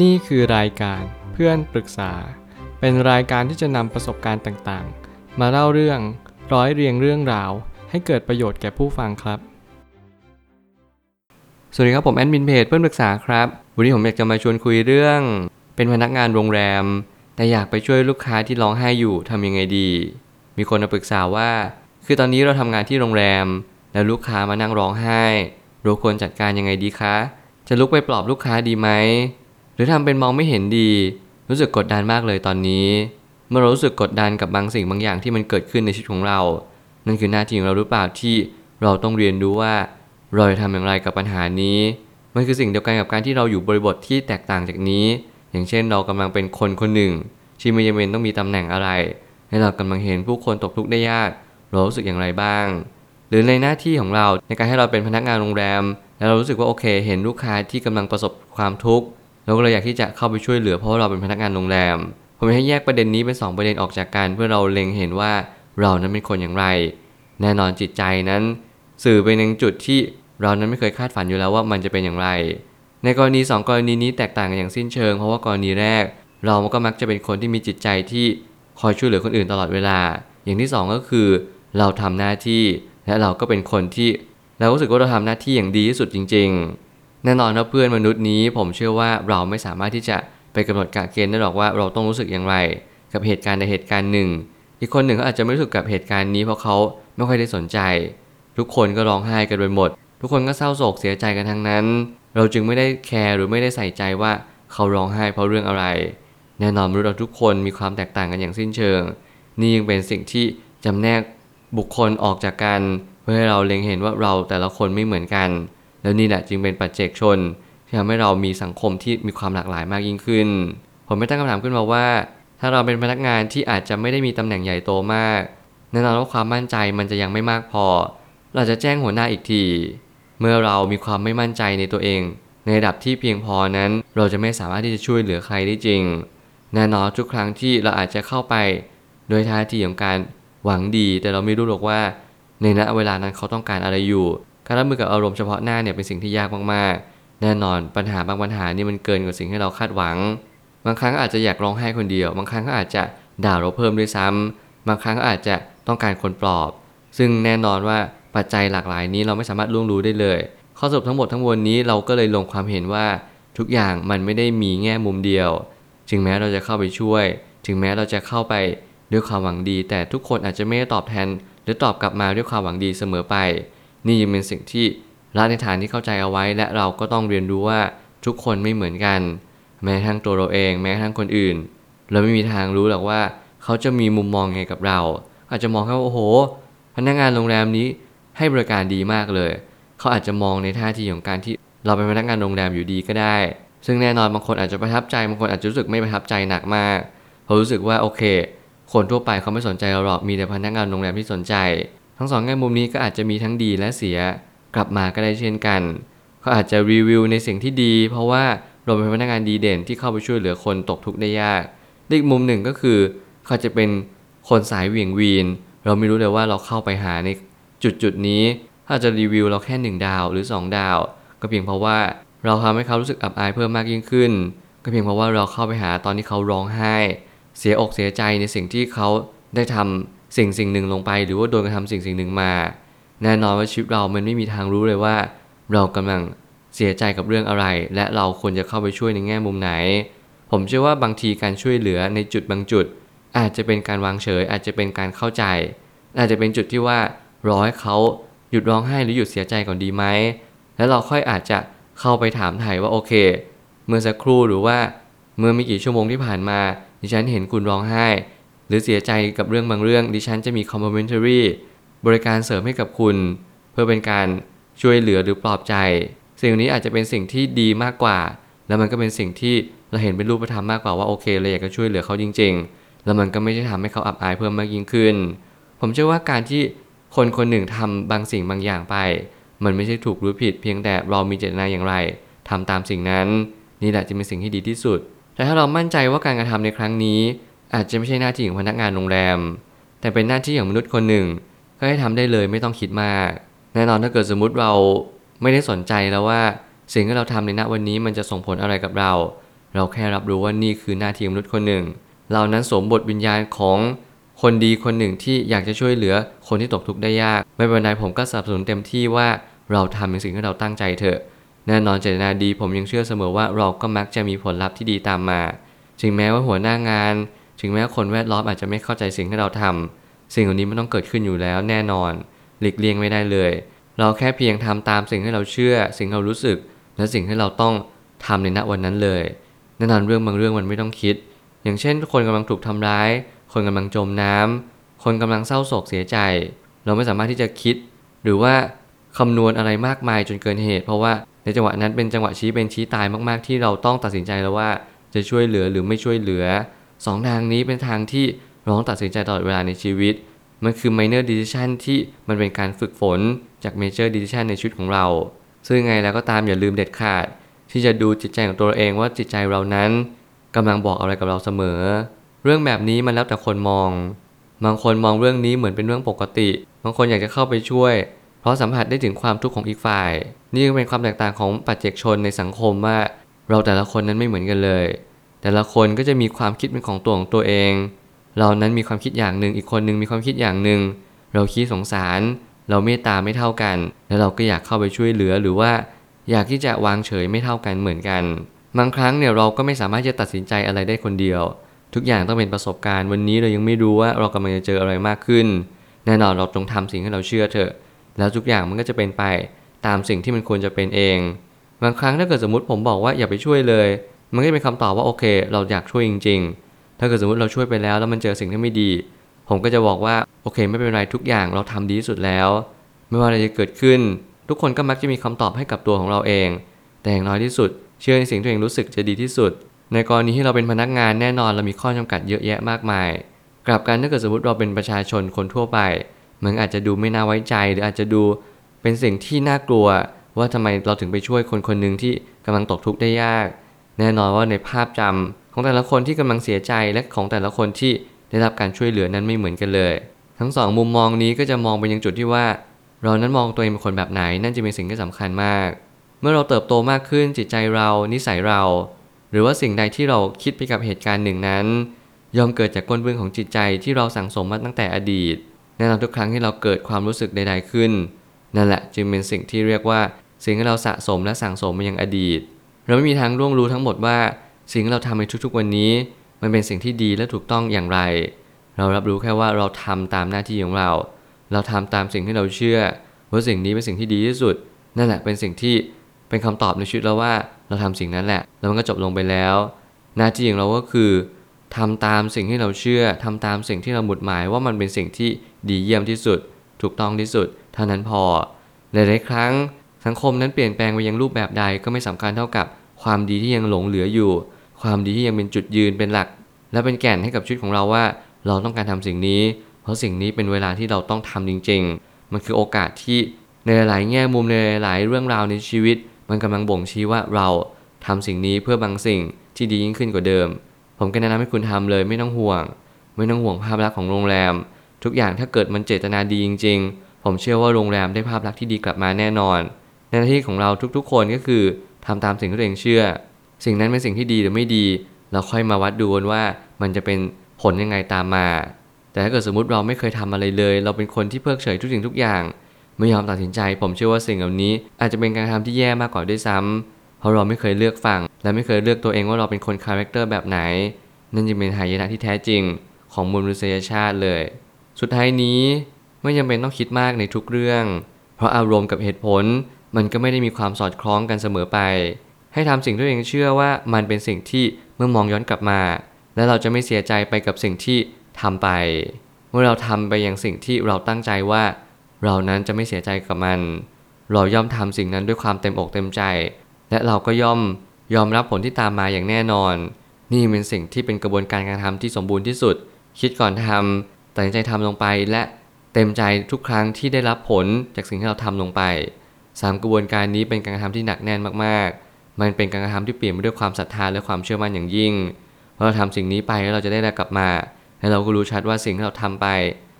นี่คือรายการเพื่อนปรึกษา เป็นรายการที่จะนำประสบการณ์ต่างๆ มาเล่าเรื่องร้อยเรียงเรื่องราว ให้เกิดประโยชน์แก่ผู้ฟังครับ สวัสดีครับผมแอดมินเพจเพื่อนปรึกษาครับ วันนี้ผมอยากจะมาชวนคุยเรื่อง เป็นพนักงานโรงแรม แต่อยากไปช่วยลูกค้าที่ร้องไห้อยู่ทำยังไงดี มีคนมาปรึกษาว่า คือตอนนี้เราทำงานที่โรงแรม แล้วลูกค้ามานั่งร้องไห้เราควรจัดการยังไงดีคะ จะลุกไปปลอบลูกค้าดีไหม หรือทำเป็นมองไม่เห็นดี รู้สึกกดดันมากเลยตอนนี้ เมื่อเรารู้สึกกดดันกับบางสิ่งบางอย่างที่มันเกิดขึ้นในชีวิตของเรา นั่นคือหน้าที่ของเราหรือเปล่าที่เราต้องเรียนรู้ว่า เราจะทำอย่างไรกับปัญหานี้ มันคือสิ่งเดียวกันกับการที่เราอยู่บริบทที่แตกต่างจากนี้ อย่างเช่นเรากำลังเป็นคนคนหนึ่งที่ไม่จำเป็นต้องมีตำแหน่งอะไร ให้เรากำลังเห็นผู้คนตกทุกข์ได้ยาก เรารู้สึกอย่างไรบ้าง หรือในหน้าที่ของเราในการให้เราเป็นพนักงานโรงแรม แล้วเรารู้สึกว่าโอเค เห็นลูกค้าที่กำลังประสบความทุกข์ เราก็เลยอยากที่จะเข้าไปช่วยเหลือเพราะาเราเป็นพนักงานโรงแรม ผมอยให้แยกประเด็นนี้เป็นสองประเด็นออกจากกันเพื่อเราเล็งเห็นว่าเรานั้นเป็นคนอย่างไร แน่นอนจิตใจนั้น สื่อไปในจุดที่เรานั้นไม่เคยคาดฝันอยู่แล้วว่ามันจะเป็นอย่างไร ในกรณีสองกรณีนี้แตกต่างกันอย่างสิ้นเชิง เพราะว่ากรณีแรก เราก็มักจะเป็นคนที่มีจิตใจที่คอยช่วยเหลือคนอื่นตลอดเวลา อย่างที่สองก็คือ เราทำหน้าที่และเราก็เป็นคนที่เรารู้สึกว่าเราทำหน้าที่อย่างดีที่สุดจริง ๆ แน่นอนว่าเพื่อนมนุษย์นี้ ผมเชื่อว่าเราไม่สามารถที่จะไปกำหนดกะเกณฑ์ได้หรอกว่าเราต้องรู้สึกอย่างไร กับเหตุการณ์ในเหตุการณ์หนึ่ง อีกคนหนึ่งเขาอาจจะไม่รู้สึกกับเหตุการณ์นี้เพราะเขาไม่ค่อยได้สนใจ ทุกคนก็ร้องไห้กันไปหมด ทุกคนก็เศร้าโศกเสียใจกันทั้งนั้น เราจึงไม่ได้แคร์หรือไม่ได้ใส่ใจว่าเขาร้องไห้เพราะเรื่องอะไร แน่นอนมนุษย์เราทุกคนมีความแตกต่างกันอย่างสิ้นเชิง นี่ยังเป็นสิ่งที่จำแนกบุคคลออกจากกัน เพื่อให้เราเล็งเห็นว่าเราแต่ละคนไม่เหมือนกัน แล้วนี่แหละจึงเป็นปัจเจกชน ที่ทำให้เรามีสังคมที่มีความหลากหลายมากยิ่งขึ้น ผมไม่ตั้งคำถามขึ้นมาว่า ถ้าเราเป็นพนักงานที่อาจจะไม่ได้มีตำแหน่งใหญ่โตมากแน่นอนว่าความมั่นใจมันจะยังไม่มากพอ เราจะแจ้งหัวหน้าอีกที เมื่อเรามีความไม่มั่นใจในตัวเอง ในระดับที่เพียงพอนั้น เราจะไม่สามารถที่จะช่วยเหลือใครได้จริง แน่นอนทุกครั้งที่เราอาจจะเข้าไป โดยท่าทีของการหวังดี แต่เราไม่รู้หรอกว่า ในณเวลานั้นเขาต้องการอะไรอยู่ การรับมือกับอารมณ์เฉพาะหน้าเนี่ยเป็นสิ่งที่ยากมากๆ แน่นอนปัญหาบางปัญหานี่มันเกินกว่าสิ่งที่เราคาดหวัง บางครั้งอาจจะอยากร้องไห้คนเดียว บางครั้งก็อาจจะด่าเราเพิ่มด้วยซ้ำบางครั้งก็อาจจะต้องการคนปลอบ ซึ่งแน่นอนว่าปัจจัยหลากหลายนี้เราไม่สามารถล่วงรู้ได้เลย ข้อสรุปทั้งหมดทั้งมวลนี้เราก็เลยลงความเห็นว่าทุกอย่างมันไม่ได้มีแง่มุมเดียว ถึงแม้เราจะเข้าไปช่วย ถึงแม้เราจะเข้าไปด้วยความหวังดี แต่ทุกคนอาจจะไม่ได้ตอบแทน หรือตอบกลับมาด้วยความหวังดีเสมอไป นี่ยังเป็นสิ่งที่รัฐในฐานที่เข้าใจเอาไว้ และเราก็ต้องเรียนรู้ว่าทุกคนไม่เหมือนกัน แม้ทั้งตัวเราเอง แม้ทั้งคนอื่น เราไม่มีทางรู้หรอกว่า เขาจะมีมุมมองไงกับเรา อาจจะมองแค่ว่าโอ้โห พนักงานโรงแรมนี้ให้บริการดีมากเลย เขาอาจจะมองในท่าทีของการที่เราเป็นพนักงานโรงแรมอยู่ดีก็ได้ ซึ่งแน่นอนบางคนอาจจะประทับใจบางคนอาจจะรู้สึกไม่ประทับใจหนักมากเพรารู้สึกว่าโอเค คนทั่วไปเขาไม่สนใจเราหรอกมีแต่พนักงานโรงแรมที่สนใจ ทั้งสองแง่มุมนี้ก็อาจจะมีทั้งดีและเสียกลับมาก็ได้เช่นกันเขาอาจจะรีวิวในสิ่งที่ดี เพราะว่าเราเป็นพนักงานดีเด่นที่เข้าไปช่วยเหลือคนตกทุกข์ได้ยากอีกมุมหนึ่งก็คือเขาจะเป็นคนสายเหวี่ยงวีน เราไม่รู้เลยว่าเราเข้าไปหาในจุดจุดนี้ ถ้าจะรีวิวเราแค่ 1 ดาวหรือ 2 ดาว ก็เพียงเพราะว่าเราทำให้เขารู้สึกอับอายเพิ่มมากยิ่งขึ้น ก็เพียงเพราะว่าเราเข้าไปหาตอนที่เขาร้องไห้ เสียอกเสียใจในสิ่งที่เขาได้ทำ สิ่งสิ่งหนึ่งลงไป หรือว่าโดนกระทำสิ่งสิ่งหนึ่งมา แน่นอนว่าชีวิตเรามันไม่มีทางรู้เลยว่า เรากำลังเสียใจกับเรื่องอะไร และเราควรจะเข้าไปช่วยในแง่มุมไหน ผมเชื่อว่าบางทีการช่วยเหลือในจุดบางจุด อาจจะเป็นการวางเฉย อาจจะเป็นการเข้าใจ อาจจะเป็นจุดที่ว่ารอให้เขาหยุดร้องไห้หรือหยุดเสียใจก่อนดีไหมแล้วเราค่อยอาจจะเข้าไปถามไถ่ว่าโอเค เมื่อสักครู่หรือว่าเมื่อไม่กี่ชั่วโมงที่ผ่านมาดิฉันเห็นคุณร้องไห้ รือเสียใจกับเรื่องบางเรื่อง ดิฉันจะมี complimentary บริการเสริมให้กับคุณ เพื่อเป็นการช่วยเหลือหรือปลอบใจ สิ่งนี้อาจจะเป็นสิ่งที่ดีมากกว่า แล้วมันก็เป็นสิ่งที่เราเห็นเป็นรูปธรรมมากกว่าว่าโอเคเราอยากจะช่วยเหลือเขาจริง ๆ แล้วมันก็ไม่ได้ทำให้เขาอับอายเพิ่มมากยิ่งขึ้น ผมเชื่อว่าการที่คนคนหนึ่งทำบางสิ่งบางอย่างไป มันไม่ใช่ถูกหรือผิดเพียงแต่เรามีเจตนาอย่างไรทำตามสิ่งนั้น นี่แหละจะเป็นสิ่งที่ดีที่สุด แต่ถ้าเรามั่นใจว่าการกระทำในครั้งนี้ อาจจะไม่ใช่หน้าที่ของพนักงานโรงแรม แต่เป็นหน้าที่ของมนุษย์คนหนึ่ง ก็ให้ทำได้เลยไม่ต้องคิดมาก แน่นอนถ้าเกิดสมมุติเราไม่ได้สนใจแล้วว่า สิ่งที่เราทำในณวันนี้มันจะส่งผลอะไรกับเรา เราแค่รับรู้ว่านี่คือหน้าที่มนุษย์คนหนึ่ง เรานั้นสวมบทวิญญาณของคนดีคนหนึ่งที่อยากจะช่วยเหลือคนที่ตกทุกข์ได้ยาก ไม่เป็นไรผมก็สนับสนุนเต็มที่ว่าเราทำในสิ่งที่เราตั้งใจเถอะ แน่นอนเจตนาดีผมยังเชื่อเสมอว่าเราก็มักจะมีผลลัพธ์ที่ดีตามมา ถึงแม้ว่าหัวหน้างาน ถึงแม้คนแวดล้อมอาจจะไม่เข้าใจสิ่งที่เราทำสิ่งเหล่านี้มันต้องเกิดขึ้นอยู่แล้วแน่นอน หลีกเลี่ยงไม่ได้เลย เราแค่เพียงทำตามสิ่งที่เราเชื่อ สิ่งที่เรารู้สึก และสิ่งที่เราต้องทำในณวันนั้นเลยแน่นอนเรื่องบางเรื่องมันไม่ต้องคิด อย่างเช่น คนกำลังถูกทำร้าย คนกำลังจมน้ำคนกำลังเศร้าโศกเสียใจ เราไม่สามารถที่จะคิด หรือว่าคำนวณอะไรมากมายจนเกินเหตุ เพราะว่าในจังหวะนั้นเป็นจังหวะชี้เป็นชี้ตายมาก ๆ ที่เราต้องตัดสินใจแล้วว่า จะช่วยเหลือหรือไม่ช่วยเหลือ สองทางนี้เป็นทางที่ร้องตัดสินใจตลอดเวลาในชีวิต มันคือ minor decision ที่มันเป็นการฝึกฝนจาก major decision ในชีวิตของเรา ซึ่งไงแล้วก็ตามอย่าลืมเด็ดขาด ที่จะดูจิตใจของตัวเองว่าจิตใจเรานั้นกำลังบอกอะไรกับเราเสมอ เรื่องแบบนี้มันแล้วแต่คนมอง บางคนมองเรื่องนี้เหมือนเป็นเรื่องปกติ บางคนอยากจะเข้าไปช่วย เพราะสัมผัสได้ถึงความทุกข์ของอีกฝ่าย นี่ก็เป็นความแตกต่างของปัจเจกชนในสังคมว่า เราแต่ละคนนั้นไม่เหมือนกันเลย แต่ละคนก็จะมีความคิดเป็นของตัวของตัวเอง เรานั้นมีความคิดอย่างหนึ่ง อีกคนหนึ่งมีความคิดอย่างหนึ่ง เราคิดสงสาร เราเมตตาไม่เท่ากัน แล้วเราก็อยากเข้าไปช่วยเหลือหรือว่า อยากที่จะวางเฉยไม่เท่ากันเหมือนกัน บางครั้งเนี่ยเราก็ไม่สามารถจะตัดสินใจอะไรได้คนเดียว ทุกอย่างต้องเป็นประสบการณ์ วันนี้เรายังไม่รู้ว่าเรากำลังจะเจออะไรมากขึ้น แน่นอนเราจงทำสิ่งที่เราเชื่อเถอะ แล้วทุกอย่างมันก็จะเป็นไปตามสิ่งที่มันควรจะเป็นเอง บางครั้งถ้าเกิดสมมติผมบอกว่าอย่าไปช่วยเลย มันก็จะเป็นคำตอบว่าโอเค เราอยากช่วยจริง ๆ ถ้าเกิดสมมติเราช่วยไปแล้ว แล้วมันเจอสิ่งที่ไม่ดี ผมก็จะบอกว่าโอเค ไม่เป็นไรทุกอย่างเราทำดีที่สุดแล้ว ไม่ว่าอะไรจะเกิดขึ้น ทุกคนก็มักจะมีคำตอบให้กับตัวของเราเอง แต่อย่างน้อยที่สุด เชื่อในสิ่งที่ตัวเองรู้สึกจะดีที่สุด ในกรณีที่เราเป็นพนักงานแน่นอนเรามีข้อจำกัดเยอะแยะมากมาย กลับกันถ้าเกิดสมมติเราเป็นประชาชนคนทั่วไปมันอาจจะดูไม่น่าไว้ใจหรืออาจจะดูเป็นสิ่งที่น่ากลัว ว่าทำไมเราถึงไปช่วยคนคนหนึ่งที่กำลังตกทุกข์ได้ยาก แน่นอนว่าในภาพจำของแต่ละคนที่กำลังเสียใจและของแต่ละคนที่ได้รับการช่วยเหลือนั้นไม่เหมือนกันเลย ทั้งสองมุมมองนี้ก็จะมองไปยังจุดที่ว่า เรานั้นมองตัวเองเป็นคนแบบไหนนั่นจะเป็นสิ่งที่สำคัญมาก เมื่อเราเติบโตมากขึ้นจิตใจเรานิสัยเรา หรือว่าสิ่งใดที่เราคิดไปกับเหตุการณ์หนึ่งนั้นยอมเกิดจากก้นบื้งของจิตใจที่เราสั่งสมมาตั้งแต่อดีตแน่นอนทุกครั้งที่เราเกิดความรู้สึกใด ๆขึ้น นั่นแหละจึงเป็นสิ่งที่เรียกว่าสิ่งที่เราสะสมและสั่งสมมายังอดีต เราไม่มีทางร่วงรู้ทั้งหมดว่า สิ่งที่เราทำในทุกๆวันนี้ มันเป็นสิ่งที่ดีและถูกต้องอย่างไร เรารับรู้แค่ว่าเราทำตามหน้าที่ของเรา เราทำตามสิ่งที่เราเชื่อว่าสิ่งนี้เป็นสิ่งที่ดีที่สุด นั่นแหละเป็นสิ่งที่เป็นคำตอบในชีวิตเราว่าเราทำสิ่งนั้นแหละแล้วมันก็จบลงไปแล้ว หน้าที่ของเราก็คือทำตามสิ่งที่เราเชื่อทำตามสิ่งที่เราหมุดหมายว่ามันเป็นสิ่งที่ดีเยี่ยมที่สุด ถูกต้องที่สุดเท่านั้นพอหลายๆครั้ง สังคมนั้นเปลี่ยนแปลงไปยังรูปแบบใดก็ไม่สำคัญเท่ากับ ความดีที่ยังหลงเหลืออยู่ ความดีที่ยังเป็นจุดยืนเป็นหลัก และเป็นแก่นให้กับชีวิตของเราว่า เราต้องการทำสิ่งนี้ เพราะสิ่งนี้เป็นเวลาที่เราต้องทำจริง ๆ มันคือโอกาสที่ในหลายแง่มุมในหลายเรื่องราวในชีวิต มันกำลังบ่งชี้ว่าเราทำสิ่งนี้เพื่อบางสิ่งที่ดียิ่งขึ้นกว่าเดิม ผมก็แนะนำให้คุณทำเลยไม่ต้องห่วง ไม่ต้องห่วงภาพลักษณ์ของโรงแรม ทุกอย่างถ้าเกิดมันเจตนาดีจริง ๆ ผมเชื่อว่าโรงแรมได้ภาพลักษณ์ที่ดีกลับมาแน่นอน หน้าที่ของเราทุกๆ คนก็คือทำตามสิ่งที่ตัวเองเชื่อ สิ่งนั้นเป็นสิ่งที่ดีหรือไม่ดี เราค่อยมาวัดดูว่ามันจะเป็นผลยังไงตามมา แต่ถ้าเกิดสมมติเราไม่เคยทำอะไรเลย เราเป็นคนที่เพิกเฉยทุกสิ่งทุกอย่างไม่ยอมตัดสินใจ ผมเชื่อว่าสิ่งเหล่านี้ อาจจะเป็นการทำที่แย่มากกว่าด้วยซ้ำเพราะเราไม่เคยเลือกฝั่งและไม่เคยเลือกตัวเองว่าเราเป็นคน character แบบไหน นั่นจึงเป็นหายนะที่แท้จริงของมนุษยชาติเลย สุดท้ายนี้ไม่จำเป็นต้องคิดมากในทุกเรื่อง เพราะอารมณ์กับเหตุผล มันก็ไม่ได้มีความสอดคล้องกันเสมอไป ให้ทำสิ่งที่ตัวเองเชื่อว่ามันเป็นสิ่งที่เมื่อมองย้อนกลับมา และเราจะไม่เสียใจไปกับสิ่งที่ทำไป เมื่อเราทำไปอย่างสิ่งที่เราตั้งใจว่า เรานั้นจะไม่เสียใจกับมัน เราย่อมทำสิ่งนั้นด้วยความเต็มอกเต็มใจ และเราก็ย่อมยอมรับผลที่ตามมาอย่างแน่นอน นี่เป็นสิ่งที่เป็นกระบวนการการทำที่สมบูรณ์ที่สุด คิดก่อนทำตัดสินใจทำลงไปและเต็มใจทุกครั้งที่ได้รับผลจากสิ่งที่เราทำลงไป สามกระบวนการนี้เป็นการกระทำที่หนักแน่นมากๆ มันเป็นการกระทำที่เปลี่ยนไปด้วยความศรัทธาและความเชื่อมั่นอย่างยิ่งเพราะเราทำสิ่งนี้ไปแล้วเราจะได้กลับมาและเราก็รู้ชัดว่าสิ่งที่เราทำไป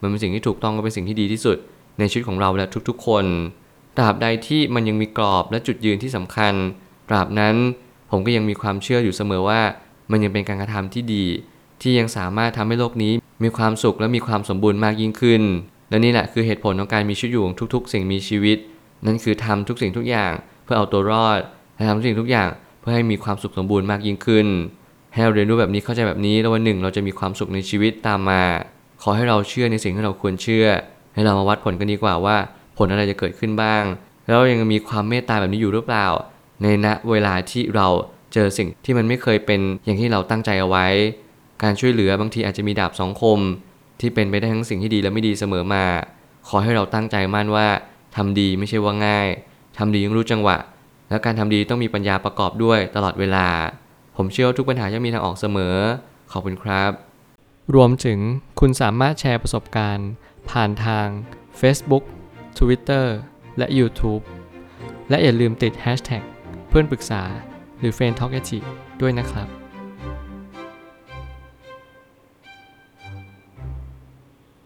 มันเป็นสิ่งที่ถูกต้องก็เป็นสิ่งที่ดีที่สุด ในชีวิตของเราและทุกๆ คนตราบใดที่มันยังมีกรอบและจุดยืนที่สำคัญตราบนั้นผมก็ยังมีความเชื่ออยู่เสมอว่า มันยังเป็นการกระทำที่ดี ที่ยังสามารถทำให้โลกนี้มีความสุขและมีความสมบูรณ์มากยิ่งขึ้น และนี่แหละคือเหตุผลของการมีชีวิตอยู่ของทุกๆ สิ่งมีชีวิต นั่นคือทำทุกสิ่งทุกอย่างเพื่อเอาตัวรอดและทำทุกสิ่งทุกอย่างเพื่อให้มีความสุขสมบูรณ์มากยิ่งขึ้น ให้เราเรียนรู้แบบนี้เข้าใจแบบนี้แล้ววันหนึ่งเราจะมีความสุขในชีวิตตามมา ขอให้เราเชื่อในสิ่งที่เราควรเชื่อ ให้เรามาวัดผลกันดีกว่าว่า ผลอะไรจะเกิดขึ้นบ้าง แล้วเรายังมีความเมตตาแบบนี้อยู่หรือเปล่า ในณเวลาที่เราเจอสิ่งที่มันไม่เคยเป็นอย่างที่เราตั้งใจเอาไว้ การช่วยเหลือบางทีอาจจะมีดาบสองคม ที่เป็นไปได้ทั้งสิ่งที่ดีและไม่ดีเสมอมา ขอให้เราตั้งใจมั่นว่า ทำดีไม่ใช่ว่าง่ายทำดียังรู้จังหวะ และการทำดีต้องมีปัญญาประกอบด้วยตลอดเวลา ผมเชื่อว่าทุกปัญหาจะมีทางออกเสมอ ขอบคุณครับ รวมถึงคุณสามารถแชร์ประสบการณ์ ผ่านทาง Facebook Twitter และ YouTube และอย่าลืมติด Hashtag เพื่อนปรึกษาหรือ f r ร e n d t a l k a ด้วยนะครับ